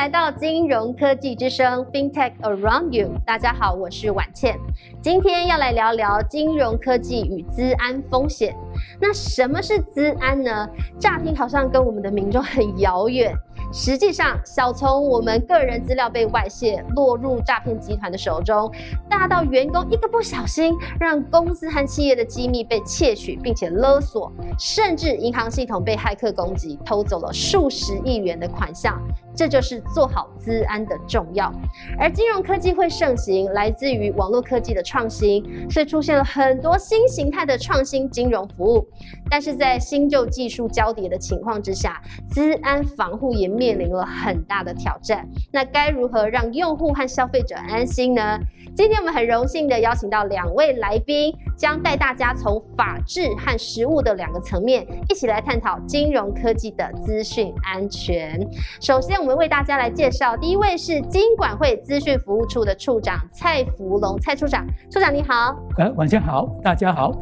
来到金融科技之声 FinTech Around You，大家好，我是婉倩。今天要来聊聊金融科技与资安风险。那什么是资安呢？乍听好像跟我们的民众很遥远。实际上，小从我们个人资料被外泄，落入诈骗集团的手中，大到员工一个不小心，让公司和企业的机密被窃取，并且勒索，甚至银行系统被骇客攻击，偷走了数十亿元的款项。这就是做好资安的重要。而金融科技会盛行，来自于网络科技的创新，所以出现了很多新形态的创新金融服务。但是在新旧技术交叠的情况之下，资安防护也面临了很大的挑战。那该如何让用户和消费者安心呢？今天我们很荣幸的邀请到两位来宾，将带大家从法治和实务的两个层面，一起来探讨金融科技的资讯安全。首先，我们为大家来介绍，第一位是金管会资讯服务处的处长蔡福龙，蔡处长，处长你好。呃，晚上好，大家好。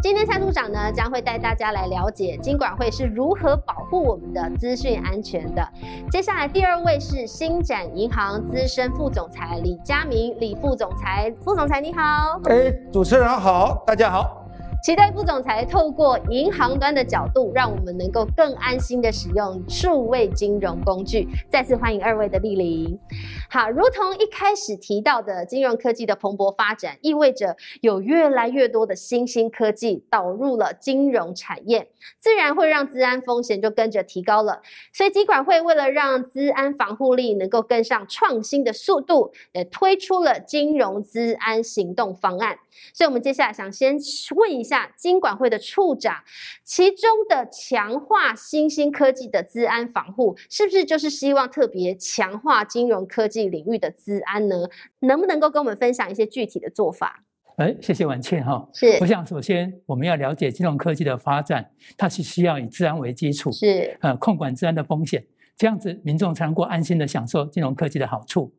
今天蔡处长呢将会带大家来了解金管会是如何保护我们的资讯安全的。接下来第二位是新展银行资深副总裁李佳明，李副总裁，副总裁你好。哎，主持人好，大家好。期待副总裁透过银行端的角度，让我们能够更安心的使用数位金融工具。再次欢迎二位的莅临。好，如同一开始提到的，金融科技的蓬勃发展，意味着有越来越多的新兴科技导入了金融产业，自然会让资安风险就跟着提高了。所以，金管会为了让资安防护力能够跟上创新的速度，也推出了金融资安行动方案。所以，我们接下来想先问一下。金管会的处长，其中的强化新兴科技的资安防护，是不是就是希望特别强化金融科技领域的资安呢？能不能够跟我们分享一些具体的做法？哎，谢谢婉倩哈。是，我想首先我们要了解金融科技的发展，它是需要以治安为基础，是呃控管治安的风险，这样子民众才能够安心的享受金融科技的好处。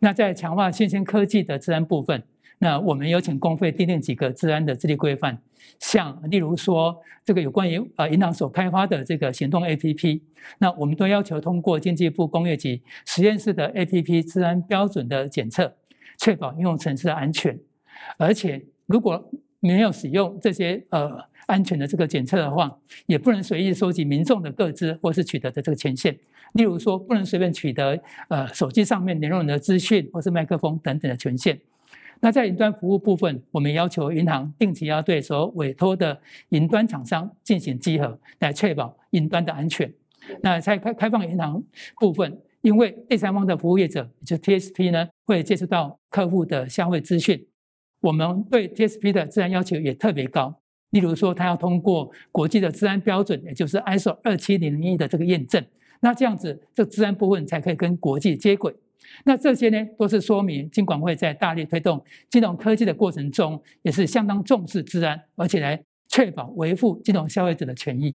那在强化新兴科技的治安部分。那我们有请公费订定几个治安的治理规范，像例如说这个有关于呃银行所开发的这个行动 APP，那我们都要求通过经济部工业局实验室的 APP 治安标准的检测，确保应用程式的安全。而且如果没有使用这些呃安全的这个检测的话，也不能随意收集民众的个资或是取得的这个权限，例如说不能随便取得呃手机上面联络人的资讯或是麦克风等等的权限。那在云端服务部分，我们要求银行定期要对所委托的云端厂商进行稽核，来确保云端的安全。那在开开放银行部分，因为第三方的服务业者，就 TSP 呢，会接触到客户的消费资讯，我们对 TSP 的治安要求也特别高。例如说，他要通过国际的治安标准，也就是 ISO 二七零零一的这个验证，那这样子，这治安部分才可以跟国际接轨。那这些呢，都是说明金管会在大力推动金融科技的过程中，也是相当重视治安，而且来确保维护金融消费者的权益。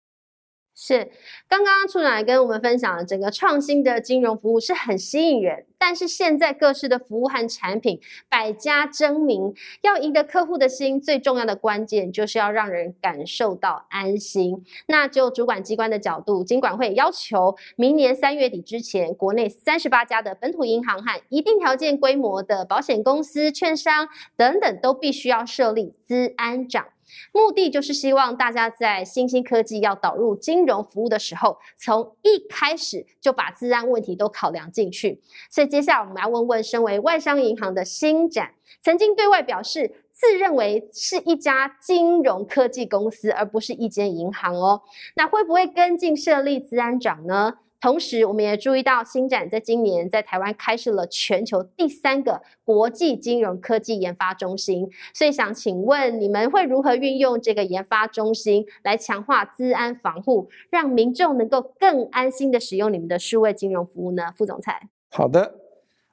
是，刚刚处长也跟我们分享了整个创新的金融服务是很吸引人，但是现在各式的服务和产品百家争鸣，要赢得客户的心，最重要的关键就是要让人感受到安心。那就主管机关的角度，金管会要求明年三月底之前，国内三十八家的本土银行和一定条件规模的保险公司、券商等等，都必须要设立资安长。目的就是希望大家在新兴科技要导入金融服务的时候，从一开始就把治安问题都考量进去。所以接下来我们来问问，身为外商银行的新展，曾经对外表示自认为是一家金融科技公司，而不是一间银行哦。那会不会跟进设立治安长呢？同时，我们也注意到新展在今年在台湾开设了全球第三个国际金融科技研发中心，所以想请问你们会如何运用这个研发中心来强化资安防护，让民众能够更安心的使用你们的数位金融服务呢？副总裁，好的，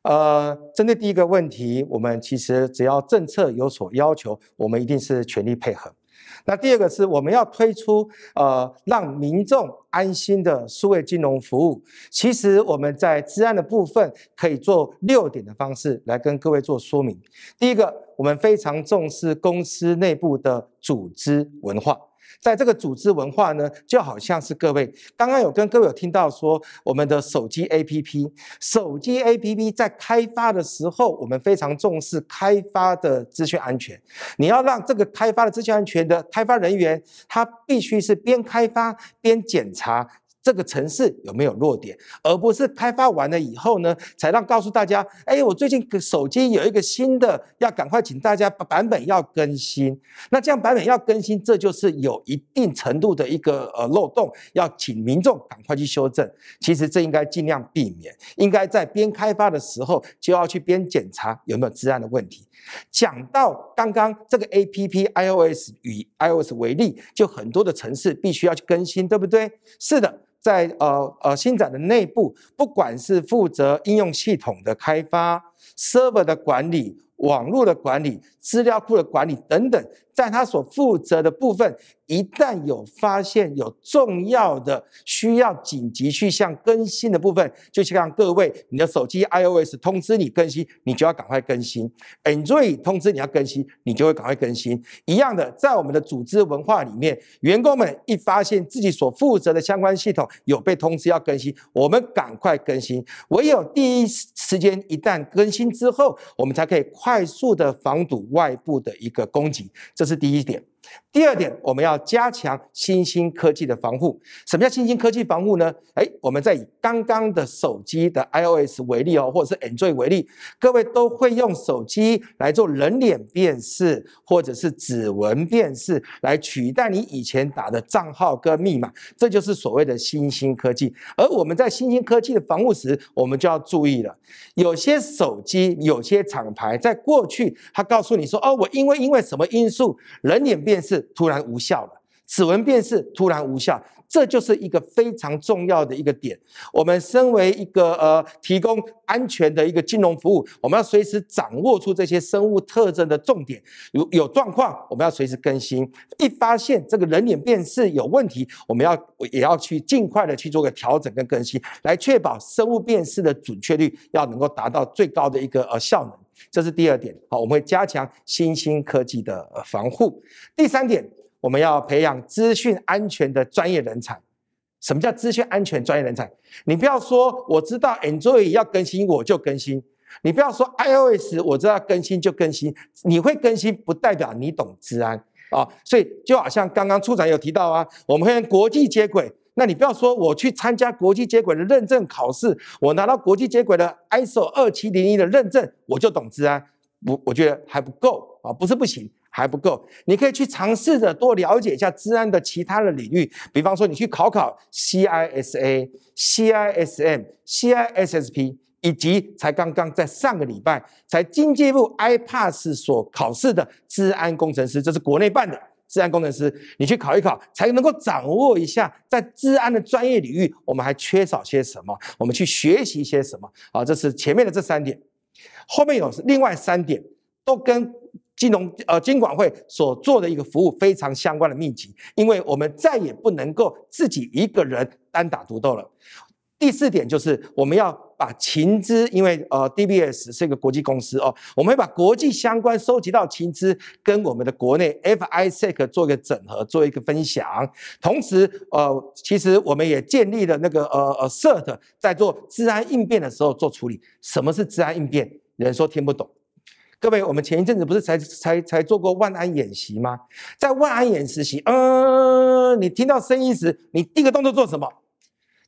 呃，针对第一个问题，我们其实只要政策有所要求，我们一定是全力配合。那第二个是我们要推出呃让民众安心的数位金融服务。其实我们在治安的部分可以做六点的方式来跟各位做说明。第一个，我们非常重视公司内部的组织文化。在这个组织文化呢，就好像是各位刚刚有跟各位有听到说，我们的手机 APP，手机 APP 在开发的时候，我们非常重视开发的资讯安全。你要让这个开发的资讯安全的开发人员，他必须是边开发边检查。这个城市有没有弱点，而不是开发完了以后呢，才让告诉大家，哎，我最近手机有一个新的，要赶快请大家版本要更新。那这样版本要更新，这就是有一定程度的一个呃漏洞，要请民众赶快去修正。其实这应该尽量避免，应该在边开发的时候就要去边检查有没有治安的问题。讲到刚刚这个 A P P iOS 与 iOS 为例，就很多的城市必须要去更新，对不对？是的。在呃呃新展的内部，不管是负责应用系统的开发、server 的管理、网络的管理、资料库的管理等等，在他所负责的部分。一旦有发现有重要的需要紧急去向更新的部分，就像各位，你的手机 iOS 通知你更新，你就要赶快更新；Android 通知你要更新，你就会赶快更新。一样的，在我们的组织文化里面，员工们一发现自己所负责的相关系统有被通知要更新，我们赶快更新。唯有第一时间一旦更新之后，我们才可以快速的防堵外部的一个供给。这是第一点。第二点，我们要加强新兴科技的防护。什么叫新兴科技防护呢？哎，我们在以刚刚的手机的 iOS 为例哦，或者是 Android 为例，各位都会用手机来做人脸辨识，或者是指纹辨识，来取代你以前打的账号跟密码。这就是所谓的新兴科技。而我们在新兴科技的防护时，我们就要注意了。有些手机、有些厂牌，在过去他告诉你说：“哦，我因为因为什么因素，人脸辨辨识突然无效了，指纹辨识突然无效。”这就是一个非常重要的一个点。我们身为一个呃提供安全的一个金融服务，我们要随时掌握出这些生物特征的重点。有有状况，我们要随时更新。一发现这个人脸辨识有问题，我们要也要去尽快的去做个调整跟更新，来确保生物辨识的准确率要能够达到最高的一个呃效能。这是第二点，好，我们会加强新兴科技的防护。第三点，我们要培养资讯安全的专业人才。什么叫资讯安全专业人才？你不要说我知道 Android 要更新我就更新，你不要说 iOS 我知道更新就更新，你会更新不代表你懂治安啊。所以就好像刚刚处长有提到啊，我们会跟国际接轨。那你不要说我去参加国际接轨的认证考试，我拿到国际接轨的 ISO 二七零一的认证，我就懂治安，我，我觉得还不够啊，不是不行，还不够。你可以去尝试着多了解一下治安的其他的领域，比方说你去考考 CISA、CISM、CISSP，以及才刚刚在上个礼拜才经济部 iPass 所考试的治安工程师，这是国内办的。治安工程师，你去考一考，才能够掌握一下在治安的专业领域，我们还缺少些什么？我们去学习些什么？啊，这是前面的这三点，后面有另外三点，都跟金融呃金管会所做的一个服务非常相关的秘籍，因为我们再也不能够自己一个人单打独斗了。第四点就是我们要。把情资，因为呃，DBS 是一个国际公司哦，我们会把国际相关收集到情资，跟我们的国内 FISEC 做一个整合，做一个分享。同时，呃，其实我们也建立了那个呃呃 CERT，在做治安应变的时候做处理。什么是治安应变？有人说听不懂。各位，我们前一阵子不是才才才做过万安演习吗？在万安演习，嗯，你听到声音时，你第一个动作做什么？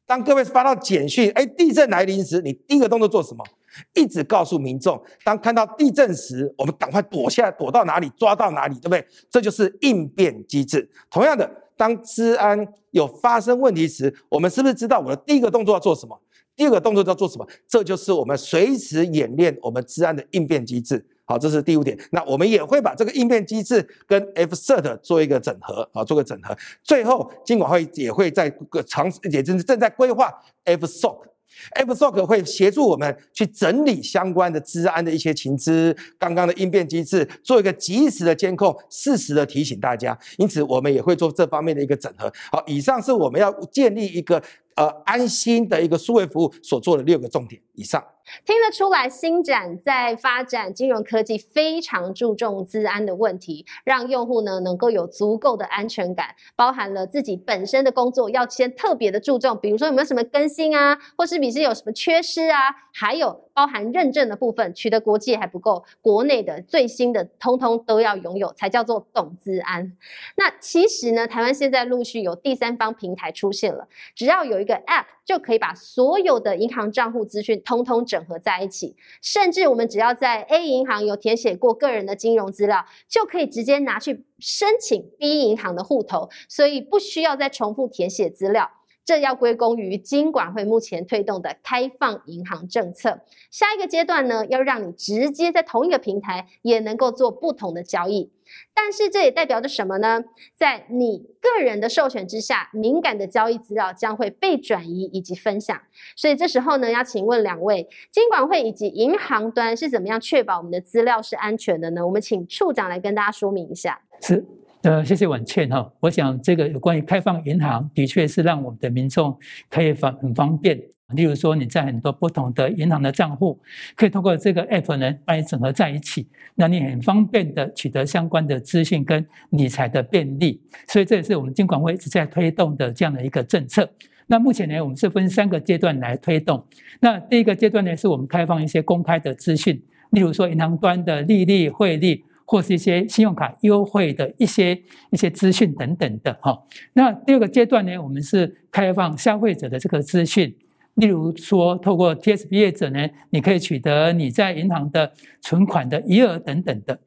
当各位发到简讯，哎，地震来临时，你第一个动作做什么？一直告诉民众，当看到地震时，我们赶快躲下来，躲到哪里，抓到哪里，对不对？这就是应变机制。同样的，当治安有发生问题时，我们是不是知道我的第一个动作要做什么？第二个动作要做什么？这就是我们随时演练我们治安的应变机制。好，这是第五点。那我们也会把这个应变机制跟 FCERT 做一个整合，啊，做个整合。最后，监管会也会在个长，也正正在规划 FSOC，FSOC 会协助我们去整理相关的治安的一些情资，刚刚的应变机制，做一个及时的监控，适时的提醒大家。因此，我们也会做这方面的一个整合。好，以上是我们要建立一个呃安心的一个数位服务所做的六个重点。以上。听得出来，新展在发展金融科技非常注重资安的问题，让用户呢能够有足够的安全感，包含了自己本身的工作要先特别的注重，比如说有没有什么更新啊，或是你是有什么缺失啊，还有包含认证的部分，取得国际还不够，国内的最新的通通都要拥有，才叫做懂资安。那其实呢，台湾现在陆续有第三方平台出现了，只要有一个 App 就可以把所有的银行账户资讯通通整。整合在一起，甚至我们只要在 A 银行有填写过个人的金融资料，就可以直接拿去申请 B 银行的户头，所以不需要再重复填写资料。这要归功于金管会目前推动的开放银行政策。下一个阶段呢，要让你直接在同一个平台也能够做不同的交易。但是这也代表着什么呢？在你个人的授权之下，敏感的交易资料将会被转移以及分享。所以这时候呢，要请问两位，金管会以及银行端是怎么样确保我们的资料是安全的呢？我们请处长来跟大家说明一下。是。呃，谢谢婉倩哈。我想这个有关于开放银行，的确是让我们的民众可以方很方便。例如说，你在很多不同的银行的账户，可以通过这个 app 呢，把你整合在一起，那你很方便的取得相关的资讯跟理财的便利。所以这也是我们金管会一直在推动的这样的一个政策。那目前呢，我们是分三个阶段来推动。那第一个阶段呢，是我们开放一些公开的资讯，例如说银行端的利率、汇率。或是一些信用卡优惠的一些一些资讯等等的哈。那第二个阶段呢，我们是开放消费者的这个资讯，例如说透过 TSB 业者呢，你可以取得你在银行的存款的余额等等的。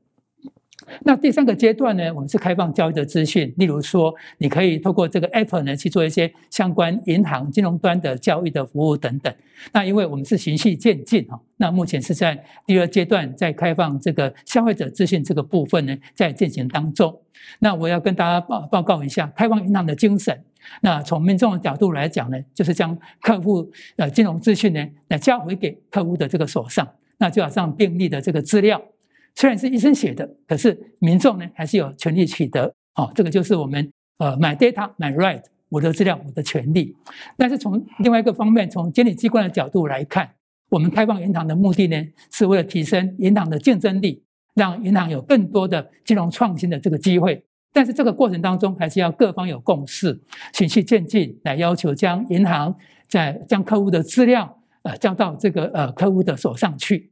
那第三个阶段呢，我们是开放交易的资讯，例如说，你可以透过这个 Apple 呢去做一些相关银行金融端的交易的服务等等。那因为我们是循序渐进哈，那目前是在第二阶段在开放这个消费者资讯这个部分呢，在进行当中。那我要跟大家报报告一下，开放银行的精神。那从民众的角度来讲呢，就是将客户呃金融资讯呢，来交回给客户的这个手上，那就好像便利的这个资料。虽然是医生写的，可是民众呢还是有权利取得。哦，这个就是我们呃买 data 买 right，我的资料我的权利。但是从另外一个方面，从监理机关的角度来看，我们开放银行的目的呢，是为了提升银行的竞争力，让银行有更多的金融创新的这个机会。但是这个过程当中，还是要各方有共识，循序渐进，来要求将银行在将客户的资料呃交到这个呃客户的手上去。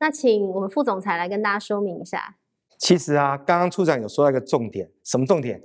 那请我们副总裁来跟大家说明一下。其实啊，刚刚处长有说到一个重点，什么重点？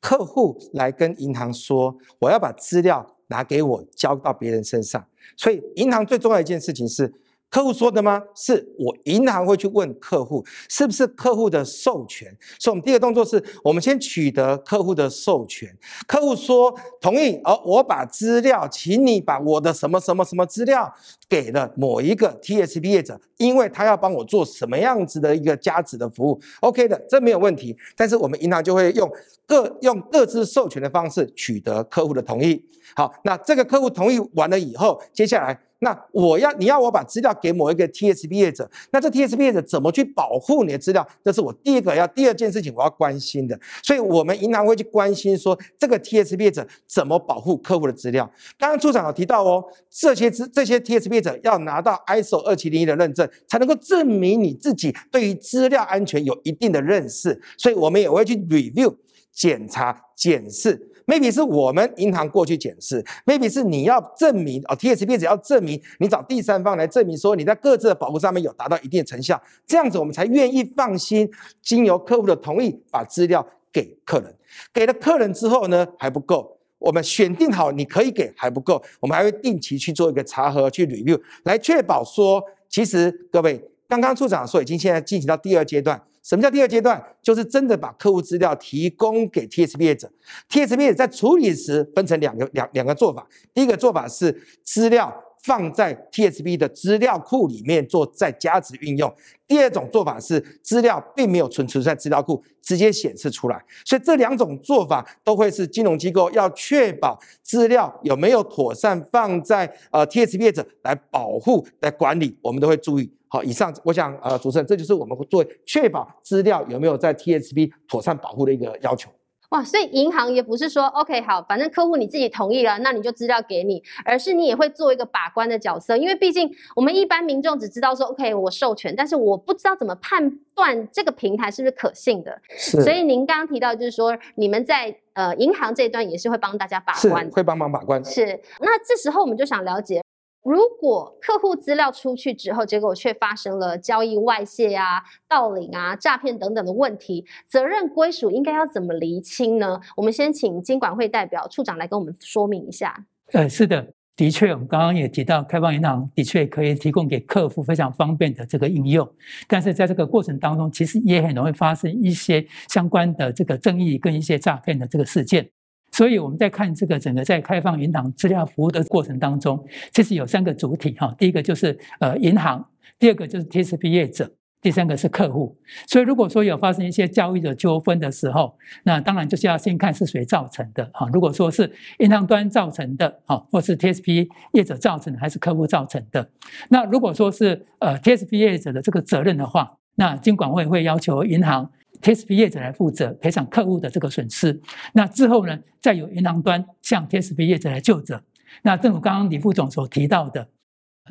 客户来跟银行说，我要把资料拿给我，交到别人身上。所以银行最重要一件事情是。客户说的吗？是我银行会去问客户，是不是客户的授权？所以，我们第一个动作是我们先取得客户的授权。客户说同意，而我把资料，请你把我的什么什么什么资料给了某一个 TSP 业者，因为他要帮我做什么样子的一个加值的服务。OK 的，这没有问题。但是我们银行就会用各用各自授权的方式取得客户的同意。好，那这个客户同意完了以后，接下来。那我要你要我把资料给某一个 TSP 业者，那这 TSP 业者怎么去保护你的资料？这是我第一个要第二件事情我要关心的。所以，我们银行会去关心说，这个 TSP 业者怎么保护客户的资料。刚刚处长有提到哦，这些资这些 TSP 业者要拿到 ISO 二七零一的认证，才能够证明你自己对于资料安全有一定的认识。所以我们也会去 review 检查检视。Maybe 是我们银行过去检视，maybe 是你要证明哦，TSP 只要证明你找第三方来证明说你在各自的保护上面有达到一定的成效，这样子我们才愿意放心，经由客户的同意把资料给客人。给了客人之后呢还不够，我们选定好你可以给还不够，我们还会定期去做一个查核去 review，来确保说，其实各位刚刚处长说已经现在进行到第二阶段。什么叫第二阶段？就是真的把客户资料提供给 TSP 业者，TSP 业者在处理时分成两个两两个做法。第一个做法是资料放在 TSP 的资料库里面做再加值运用；第二种做法是资料并没有存储在资料库，直接显示出来。所以这两种做法都会是金融机构要确保资料有没有妥善放在呃 TSP 业者来保护来管理，我们都会注意。好，以上我想呃，主持人，这就是我们会做确保资料有没有在 TSP 妥善保护的一个要求。哇，所以银行也不是说 OK 好，反正客户你自己同意了，那你就资料给你，而是你也会做一个把关的角色，因为毕竟我们一般民众只知道说 OK 我授权，但是我不知道怎么判断这个平台是不是可信的。是，所以您刚刚提到就是说你们在呃银行这一端也是会帮大家把关。会帮忙把关。是，那这时候我们就想了解，如果客户资料出去之后，结果却发生了交易外泄啊、盗领啊、诈骗等等的问题，责任归属应该要怎么厘清呢？我们先请金管会代表处长来跟我们说明一下。呃，是的，的确，我们刚刚也提到，开放银行的确可以提供给客户非常方便的这个应用，但是在这个过程当中，其实也很容易发生一些相关的这个争议跟一些诈骗的这个事件。所以我们在看这个整个在开放银行资料服务的过程当中，其实有三个主体哈，第一个就是呃银行，第二个就是 TSP 业者。第三个是客户，所以如果说有发生一些交易的纠纷的时候，那当然就是要先看是谁造成的哈。如果说是银行端造成的，哈，或是 TSP 业者造成的，还是客户造成的，那如果说是呃 TSP 业者的这个责任的话，那金管会会要求银行 TSP 业者来负责赔偿客户的这个损失。那之后呢，再由银行端向 TSP 业者来就责。那正如刚刚李副总所提到的，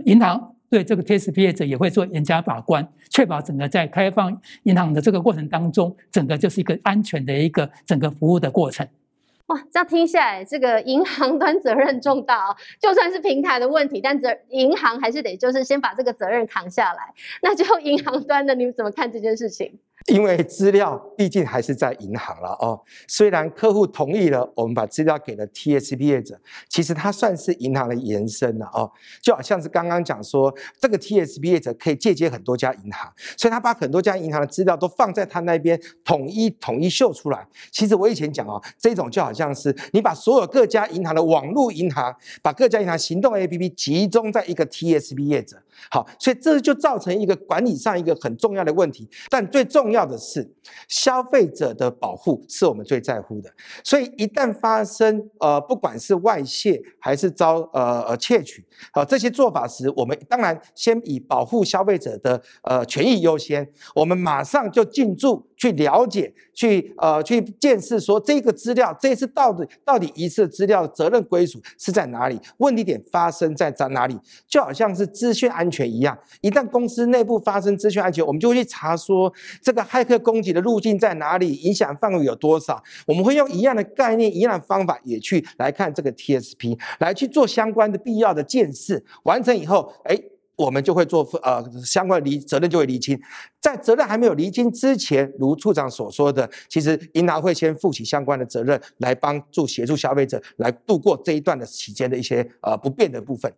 银行。对这个 TSP 业者也会做严加把关，确保整个在开放银行的这个过程当中，整个就是一个安全的一个整个服务的过程。哇，这样听下来，这个银行端责任重大哦。就算是平台的问题，但责银行还是得就是先把这个责任扛下来。那就银行端的，你们怎么看这件事情？因为资料毕竟还是在银行了哦，虽然客户同意了，我们把资料给了 TSP 业者，其实它算是银行的延伸了哦，就好像是刚刚讲说，这个 TSP 业者可以借接很多家银行，所以他把很多家银行的资料都放在他那边，统一统一秀出来。其实我以前讲哦，这种就好像是你把所有各家银行的网络银行，把各家银行行动 APP 集中在一个 TSP 业者，好，所以这就造成一个管理上一个很重要的问题，但最重重要的是，消费者的保护是我们最在乎的。所以一旦发生呃，不管是外泄还是遭呃呃窃取，啊这些做法时，我们当然先以保护消费者的呃权益优先，我们马上就进驻去了解，去呃去见识说这个资料这次到底到底一次资料的责任归属是在哪里，问题点发生在在哪里，就好像是资讯安全一样，一旦公司内部发生资讯安全，我们就会去查说这个骇客攻击的路径在哪里，影响范围有多少，我们会用一样的概念、一样的方法，也去来看这个 TSP，来去做相关的必要的建设，完成以后，哎。我们就会做呃相关的离责任就会厘清，在责任还没有厘清之前，如处长所说的，其实银行会先负起相关的责任，来帮助协助消费者来度过这一段的期间的一些呃不便的部分。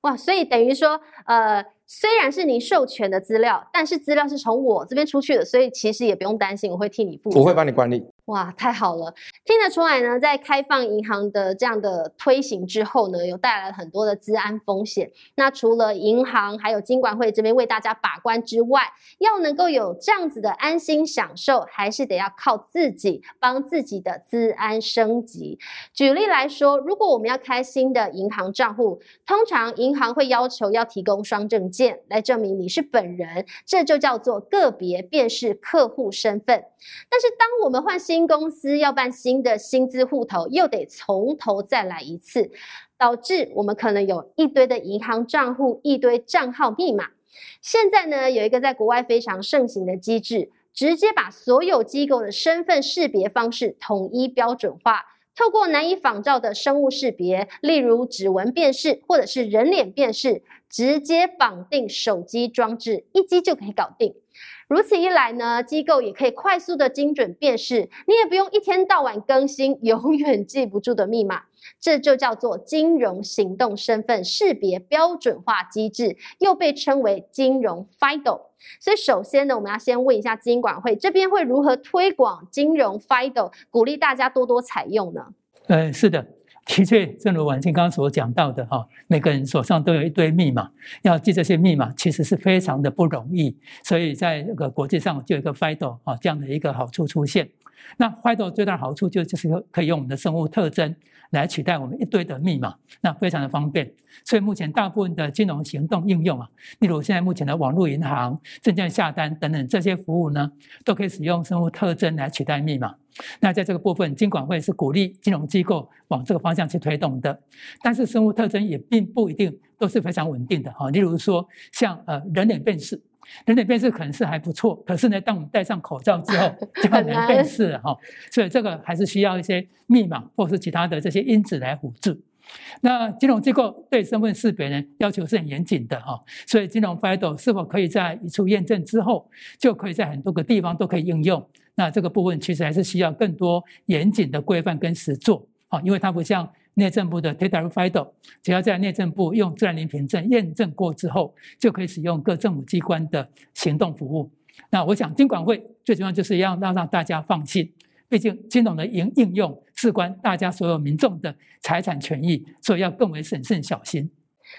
哇，所以等于说，呃，虽然是您授权的资料，但是资料是从我这边出去的，所以其实也不用担心，我会替你负责，我会帮你管理。哇，太好了！听得出来呢，在开放银行的这样的推行之后呢，有带来很多的治安风险。那除了银行还有金管会这边为大家把关之外，要能够有这样子的安心享受，还是得要靠自己帮自己的治安升级。举例来说，如果我们要开新的银行账户，通常银行会要求要提供双证件来证明你是本人，这就叫做个别辨识客户身份。但是当我们换新新公司要办新的薪资户头，又得从头再来一次，导致我们可能有一堆的银行账户、一堆账号密码。现在呢，有一个在国外非常盛行的机制，直接把所有机构的身份识别方式统一标准化，透过难以仿照的生物识别，例如指纹辨识或者是人脸辨识，直接绑定手机装置，一机就可以搞定。如此一来呢，机构也可以快速的精准辨识，你也不用一天到晚更新永远记不住的密码，这就叫做金融行动身份识别标准化机制，又被称为金融 FIDO。所以首先呢，我们要先问一下金管会这边会如何推广金融 FIDO，鼓励大家多多采用呢？嗯，是的。的确，正如婉清刚刚所讲到的哈，每个人手上都有一堆密码，要记这些密码其实是非常的不容易。所以在这个国际上就有一个 FIDO 啊这样的一个好处出现。那 FIDO 最大的好处就就是可以用我们的生物特征来取代我们一堆的密码，那非常的方便。所以目前大部分的金融行动应用啊，例如现在目前的网络银行、证券下单等等这些服务呢，都可以使用生物特征来取代密码。那在这个部分，金管会是鼓励金融机构往这个方向去推动的。但是生物特征也并不一定都是非常稳定的哈。例如说，像呃人脸辨识。人脸辨识可能是还不错，可是呢，当我们戴上口罩之后，就很难辨识了哈。所以这个还是需要一些密码或是其他的这些因子来辅助。那金融机构对身份识别呢要求是很严谨的哈。所以金融 FIDO 是否可以在一处验证之后，就可以在很多个地方都可以应用？那这个部分其实还是需要更多严谨的规范跟实作啊，因为它不像。内政部的 Data FIDO，只要在内政部用自然人凭证验证过之后，就可以使用各政府机关的行动服务。那我想，金管会最重要就是要让让大家放心，毕竟金融的应应用事关大家所有民众的财产权益，所以要更为审慎小心。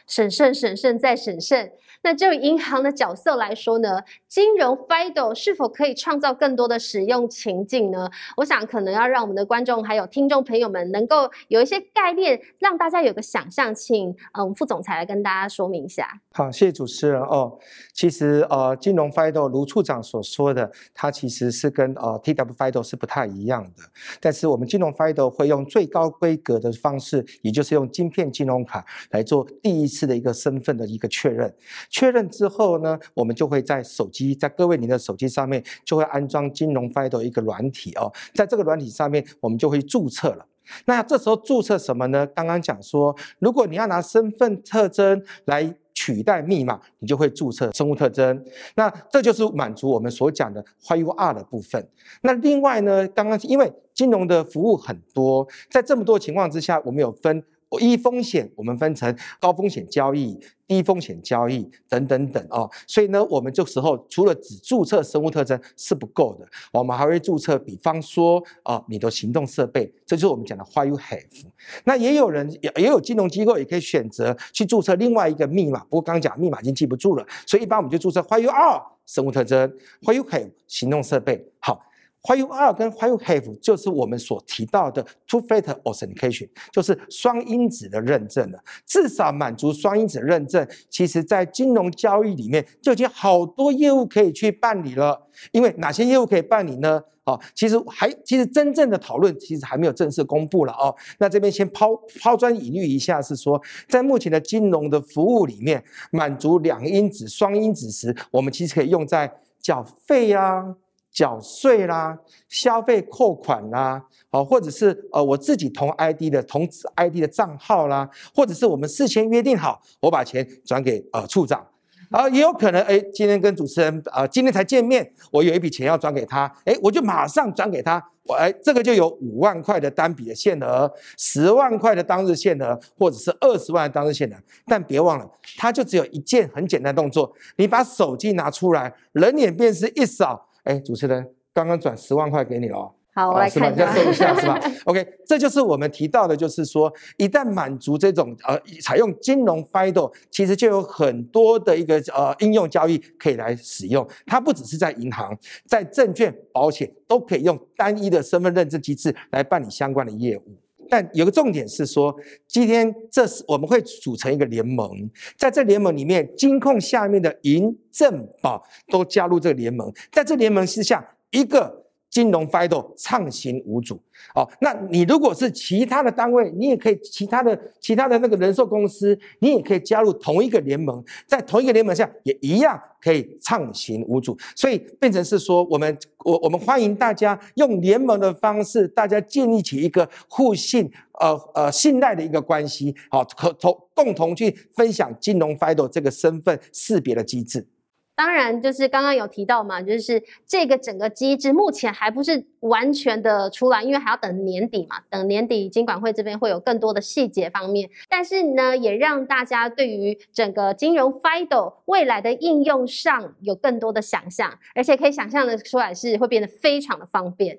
审慎、审慎再审慎。那就银行的角色来说呢，金融 FIDO 是否可以创造更多的使用情境呢？我想可能要让我们的观众还有听众朋友们能够有一些概念，让大家有个想象，请嗯副总裁来跟大家说明一下。好，谢谢主持人哦。其实呃，金融 FIDO 如处长所说的，它其实是跟呃 TW FIDO 是不太一样的。但是我们金融 FIDO 会用最高规格的方式，也就是用晶片金融卡来做第一次的一个身份的一个确认。确认之后呢，我们就会在手机，在各位您的手机上面就会安装金融 FIDO 一个软体哦，在这个软体上面，我们就会注册了。那这时候注册什么呢？刚刚讲说，如果你要拿身份特征来取代密码，你就会注册生物特征。那这就是满足我们所讲的 YUR 的部分。那另外呢，刚刚因为金融的服务很多，在这么多情况之下，我们有分。一风险，我们分成高风险交易、低风险交易等等等哦。所以呢，我们这时候除了只注册生物特征是不够的，我们还会注册，比方说啊，你的行动设备，这就是我们讲的 “why you have。那也有人也也有金融机构也可以选择去注册另外一个密码，不过刚讲密码已经记不住了，所以一般我们就注册 What you are 生物特征，“why you have 行动设备。好。Why you 二跟 Why you have 就是我们所提到的 two-factor authentication，就是双因子的认证了。至少满足双因子认证，其实在金融交易里面就已经好多业务可以去办理了。因为哪些业务可以办理呢？哦，其实还其实真正的讨论其实还没有正式公布了哦。那这边先抛抛砖引玉一下，是说在目前的金融的服务里面，满足两因子、双因子时，我们其实可以用在缴费呀。缴税啦，消费扣款啦，哦，或者是呃我自己同 ID 的同 ID 的账号啦，或者是我们事先约定好，我把钱转给呃处长，啊也有可能哎，今天跟主持人啊今天才见面，我有一笔钱要转给他，哎，我就马上转给他，我哎这个就有五万块的单笔的限额，十万块的当日限额，或者是二十万的当日限额，但别忘了，他就只有一件很简单动作，你把手机拿出来，人脸辨识一扫。哎，主持人，刚刚转十万块给你了，好，我来看一下，收一下是吧？OK，这就是我们提到的，就是说，一旦满足这种呃，采用金融 FIDO，其实就有很多的一个呃应用交易可以来使用。它不只是在银行，在证券、保险都可以用单一的身份认证机制来办理相关的业务。但有个重点是说，今天这是我们会组成一个联盟，在这联盟里面，金控下面的银正宝都加入这个联盟，在这联盟之下，一个金融 FIDO 畅行无阻。哦，那你如果是其他的单位，你也可以其他的其他的那个人寿公司，你也可以加入同一个联盟，在同一个联盟下也一样可以畅行无阻。所以变成是说，我们我我们欢迎大家用联盟的方式，大家建立起一个互信呃呃信赖的一个关系，好，可同共同去分享金融 FIDO 这个身份识别的机制。当然，就是刚刚有提到嘛，就是这个整个机制目前还不是完全的出来，因为还要等年底嘛。等年底，金管会这边会有更多的细节方面。但是呢，也让大家对于整个金融 FIDO 未来的应用上有更多的想象，而且可以想象的出来是会变得非常的方便。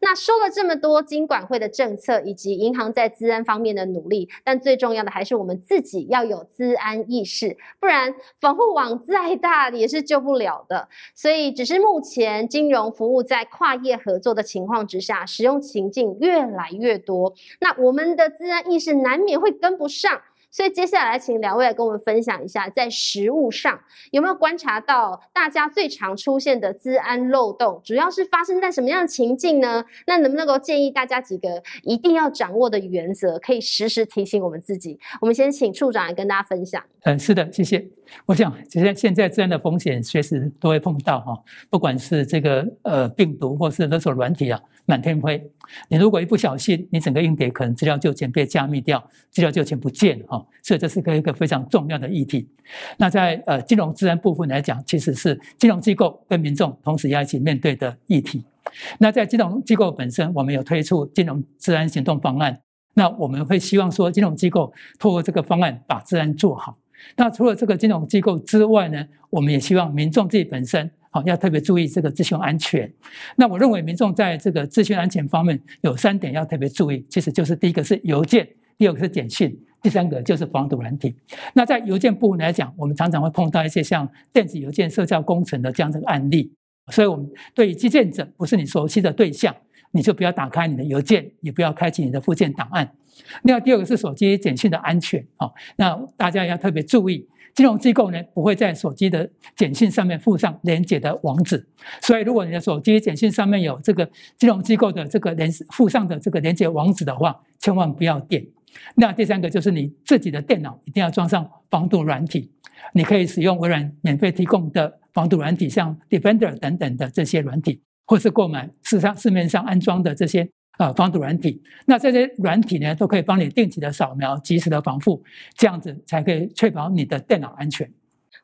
那说了这么多金管会的政策以及银行在资安方面的努力，但最重要的还是我们自己要有资安意识，不然防护网再大也是。是救不了的。所以，只是目前金融服务在跨业合作的情况之下，使用情境越来越多，那我们的自然意识难免会跟不上。所以接下来，请两位来跟我们分享一下，在实物上有没有观察到大家最常出现的资安漏洞，主要是发生在什么样的情境呢？那能不能够建议大家几个一定要掌握的原则，可以时时提醒我们自己？我们先请处长来跟大家分享。嗯，是的，谢谢。我想，其实现在这样的风险随时都会碰到哈，不管是这个呃病毒或是勒索软体啊，满天飞。你如果一不小心，你整个硬碟可能资料就全被加密掉，资料就全不见哈。所以这是个一个非常重要的议题。那在呃金融治安部分来讲，其实是金融机构跟民众同时要一起面对的议题。那在金融机构本身，我们有推出金融治安行动方案。那我们会希望说，金融机构透过这个方案把治安做好。那除了这个金融机构之外呢，我们也希望民众自己本身好要特别注意这个资讯安全。那我认为民众在这个资讯安全方面有三点要特别注意，其实就是第一个是邮件，第二个是简讯，第三个就是防毒软体。那在邮件部分来讲，我们常常会碰到一些像电子邮件社交工程的这样的案例，所以我们对于寄件者不是你熟悉的对象。你就不要打开你的邮件，也不要开启你的附件档案。另外，第二个是手机简讯的安全啊，那大家要特别注意，金融机构呢不会在手机的简讯上面附上连接的网址，所以如果你的手机简讯上面有这个金融机构的这个连附上的这个连接网址的话，千万不要点。那第三个就是你自己的电脑一定要装上防毒软体，你可以使用微软免费提供的防毒软体，像 Defender 等等的这些软体。或是购买市上市面上安装的这些呃防毒软体，那这些软体呢都可以帮你定期的扫描，及时的防护，这样子才可以确保你的电脑安全。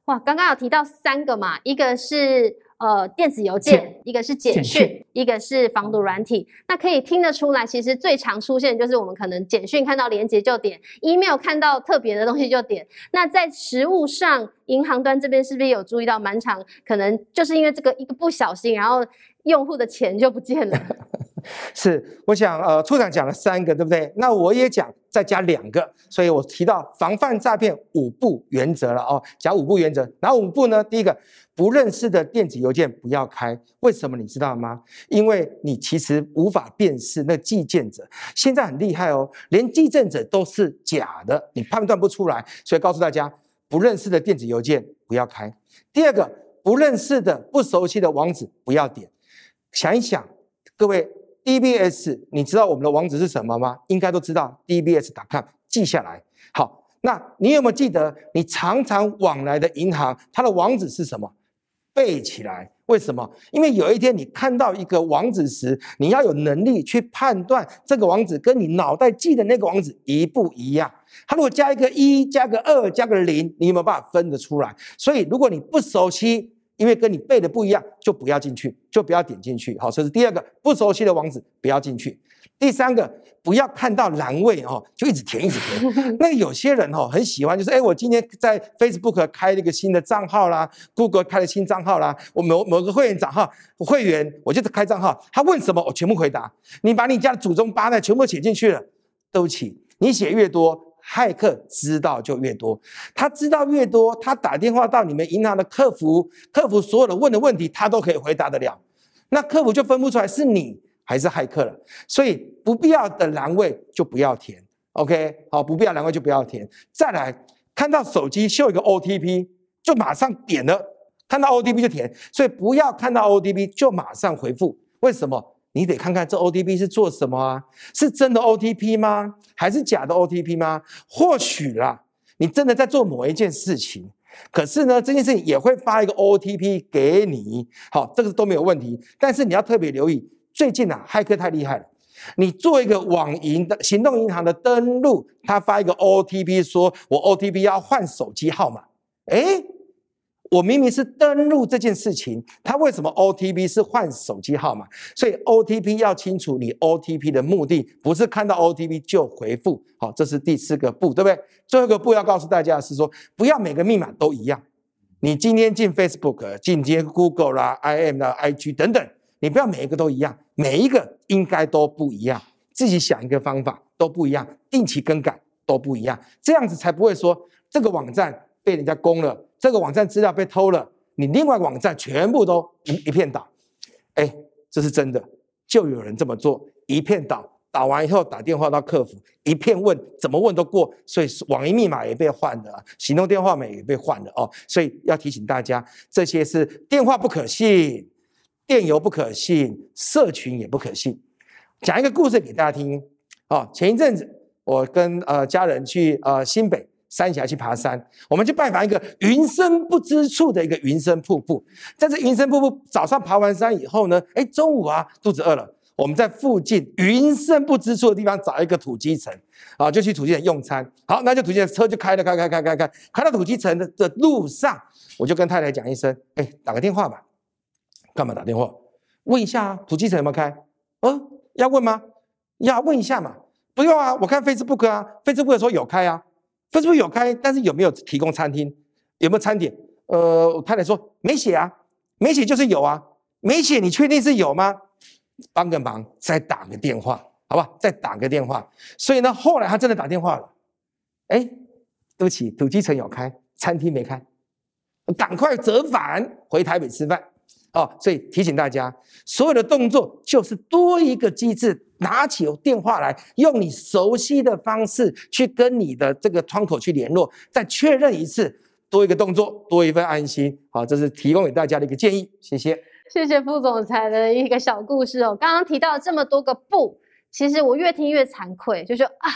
哇，刚刚有提到三个嘛，一个是。呃，电子邮件，一个是简讯，一个是防毒软体。那可以听得出来，其实最常出现就是我们可能简讯看到连接就点，email 看到特别的东西就点。那在实物上，银行端这边是不是有注意到，蛮长，可能就是因为这个一个不小心，然后用户的钱就不见了。是，我想，呃，处长讲了三个，对不对？那我也讲，再加两个，所以我提到防范诈骗五步原则了哦，讲五步原则，哪五步呢？第一个，不认识的电子邮件不要开，为什么你知道吗？因为你其实无法辨识那寄件者，现在很厉害哦，连寄件者都是假的，你判断不出来，所以告诉大家，不认识的电子邮件不要开。第二个，不认识的、不熟悉的网址不要点，想一想，各位。DBS，你知道我们的网址是什么吗？应该都知道，DBS.com，记下来。好，那你有没有记得你常常往来的银行，它的网址是什么？背起来。为什么？因为有一天你看到一个网址时，你要有能力去判断这个网址跟你脑袋记的那个网址一不一样。它如果加一个一，加个二，加个零，你有没有办法分得出来？所以如果你不熟悉，因为跟你背的不一样，就不要进去，就不要点进去。好，这是第二个不熟悉的网址，不要进去。第三个，不要看到栏位哦，就一直填，一直填。那有些人哦，很喜欢，就是哎，我今天在 Facebook 开了一个新的账号啦，Google 开了新账号啦，我某某个会员账号会员，我就开账号，他问什么，我全部回答。你把你家的祖宗八代全部写进去了，对不起，你写越多。骇客知道就越多，他知道越多，他打电话到你们银行的客服，客服所有的问的问题，他都可以回答得了。那客服就分不出来是你还是骇客了。所以不必要的栏位就不要填，OK？好，不必要栏位就不要填。再来看到手机秀一个 OTP，就马上点了，看到 OTP 就填。所以不要看到 OTP 就马上回复，为什么？你得看看这 OTP 是做什么啊？是真的 OTP 吗？还是假的 OTP 吗？或许啦，你真的在做某一件事情，可是呢，这件事情也会发一个 OTP 给你。好，这个都没有问题。但是你要特别留意，最近啊，骇客太厉害了。你做一个网银的行动银行的登录，他发一个 OTP，说我 OTP 要换手机号码。哎。我明明是登录这件事情，他为什么 OTP 是换手机号码？所以 OTP 要清楚，你 OTP 的目的不是看到 OTP 就回复。好，这是第四个步，对不对？最后一个步要告诉大家是说，不要每个密码都一样。你今天进 Facebook、进接 Google 啦、IM 啦、IG 等等，你不要每一个都一样，每一个应该都不一样。自己想一个方法都不一样，定期更改都不一样，这样子才不会说这个网站被人家攻了。这个网站资料被偷了，你另外网站全部都一一片倒。哎，这是真的，就有人这么做，一片倒。打完以后打电话到客服，一片问，怎么问都过，所以网银密码也被换了，行动电话码也被换了哦。所以要提醒大家，这些是电话不可信，电邮不可信，社群也不可信。讲一个故事给大家听哦。前一阵子我跟呃家人去呃新北三峡去爬山，我们去拜访一个云深不知处的一个云深瀑布。在这云深瀑布早上爬完山以后呢，哎，中午啊肚子饿了。我们在附近云深不知处的地方找一个土鸡城，啊，就去土鸡城用餐。好，那就土鸡城车就开了，开开开开开，开到土鸡城的的路上，我就跟太太讲一声，哎，打个电话吧。干嘛打电话？问一下啊，土鸡城有没有开？嗯，要问吗？要问一下嘛。不用啊，我看 Facebook 啊，Facebook 说有开啊，Facebook 有开，但是有没有提供餐厅？有没有餐点？呃，我太太说没写啊，没写就是有啊，没写你确定是有吗？帮个忙，再打个电话，好吧？再打个电话。所以呢，后来他真的打电话了。哎，对不起，土鸡城有开，餐厅没开，赶快折返回台北吃饭。哦，所以提醒大家，所有的动作就是多一个机制，拿起电话来，用你熟悉的方式去跟你的这个窗口去联络，再确认一次，多一个动作，多一份安心。好，这是提供给大家的一个建议，谢谢。谢谢副总裁的一个小故事哦。刚刚提到这么多个不，其实我越听越惭愧，就说啊。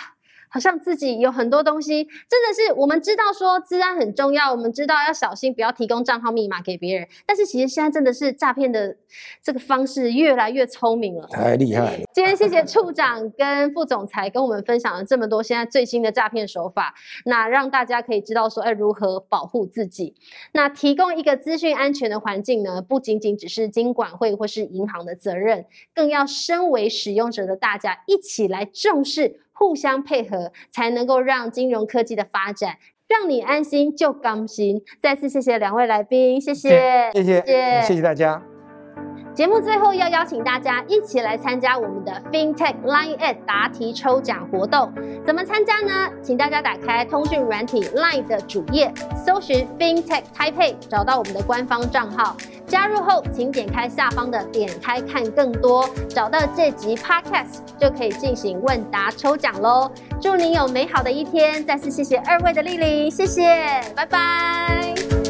好像自己有很多东西，真的是我们知道说治安很重要，我们知道要小心，不要提供账号密码给别人。但是其实现在真的是诈骗的这个方式越来越聪明了，太厉害了。今天谢谢处长跟副总裁跟我们分享了这么多现在最新的诈骗手法，那让大家可以知道说，哎，如何保护自己。那提供一个资讯安全的环境呢，不仅仅只是金管会或是银行的责任，更要身为使用者的大家一起来重视。互相配合，才能够让金融科技的发展让你安心就甘心。再次谢谢两位来宾，谢谢，谢谢，谢谢大家。节目最后要邀请大家一起来参加我们的 FinTech Line at 答题抽奖活动。怎么参加呢？请大家打开通讯软体 Line 的主页，搜寻 FinTech Taipei，找到我们的官方账号。加入后，请点开下方的点开看更多，找到这集 Podcast 就可以进行问答抽奖喽。祝您有美好的一天！再次谢谢二位的莅临，谢谢，拜拜。